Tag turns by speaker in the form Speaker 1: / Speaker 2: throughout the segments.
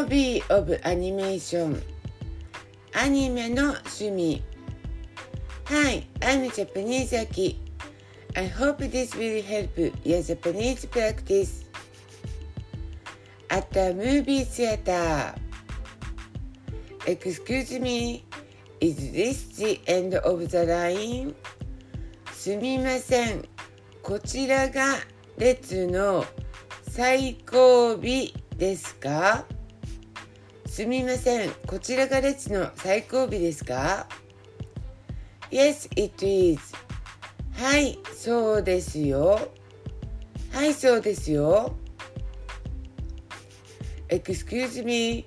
Speaker 1: Hobby of Animation アニメの趣味 Hi, I'm Japanese Aki I hope this will help your Japanese practice at the movie theater Excuse me, is this the end of the line? すみませんこちらが列の最後尾ですかすみませんこちらが列の最後尾ですか Yes, it is. はい、そうですよ。はい、そうですよ。Excuse me,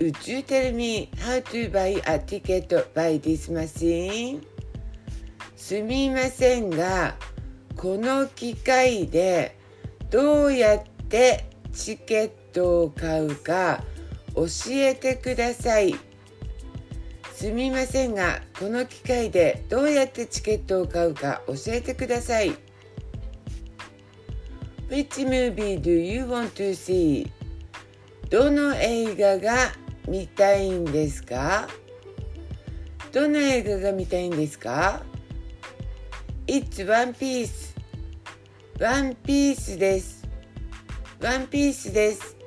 Speaker 1: would you tell me how to buy a ticket by this machine? すみませんが、この機械でどうやってチケットを買うか教えてください。すみませんが、この機械でどうやってチケットを買うか教えてください。Which movie do you want to see? どの映画が見たいんですか？どの映画が見たいんですか ?It's One Piece ワンピースです。ワンピースです。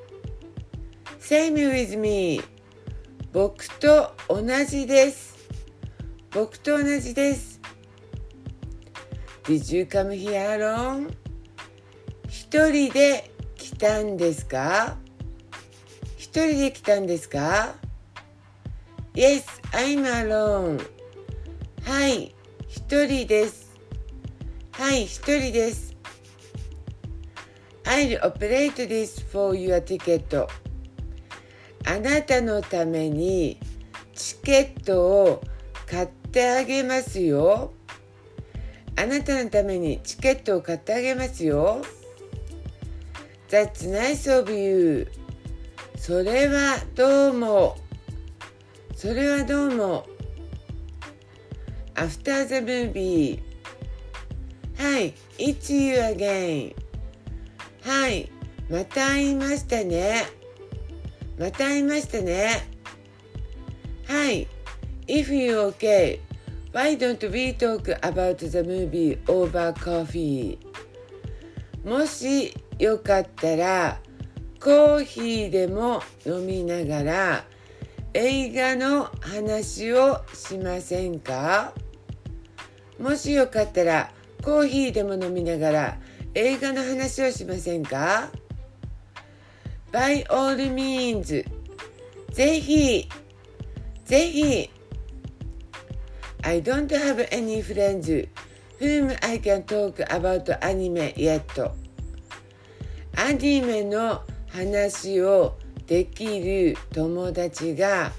Speaker 1: Same with me 僕と同じです。僕と同じです。Did you come here alone? 一人で来たんですか一人で来たんですか ?Yes, I'm alone. はい、一人です。はい、一人です。I'll operate this for your ticket. あなたのためにチケットを買ってあげますよ。あなたのためにチケットを買ってあげますよ。That's nice of you. それはどうも。それはどうも。After the movie. はい、It's you again. はい、また会いましたね。また会いましたね。はい、If you okay, why don't we talk about the movie over coffee? もしよかったら、コーヒーでも飲みながら映画の話をしませんか？もしよかったらコーヒーでも飲みながら映画の話をしませんか？?By all means ぜひぜひ I don't have any friends whom I can talk about anime yet アニメの話をできる友達が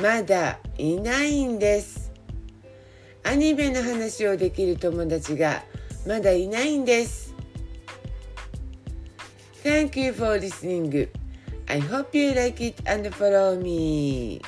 Speaker 1: まだいないんですアニメの話をできる友達がまだいないんです Thank you for listening. I hope you like it and follow me.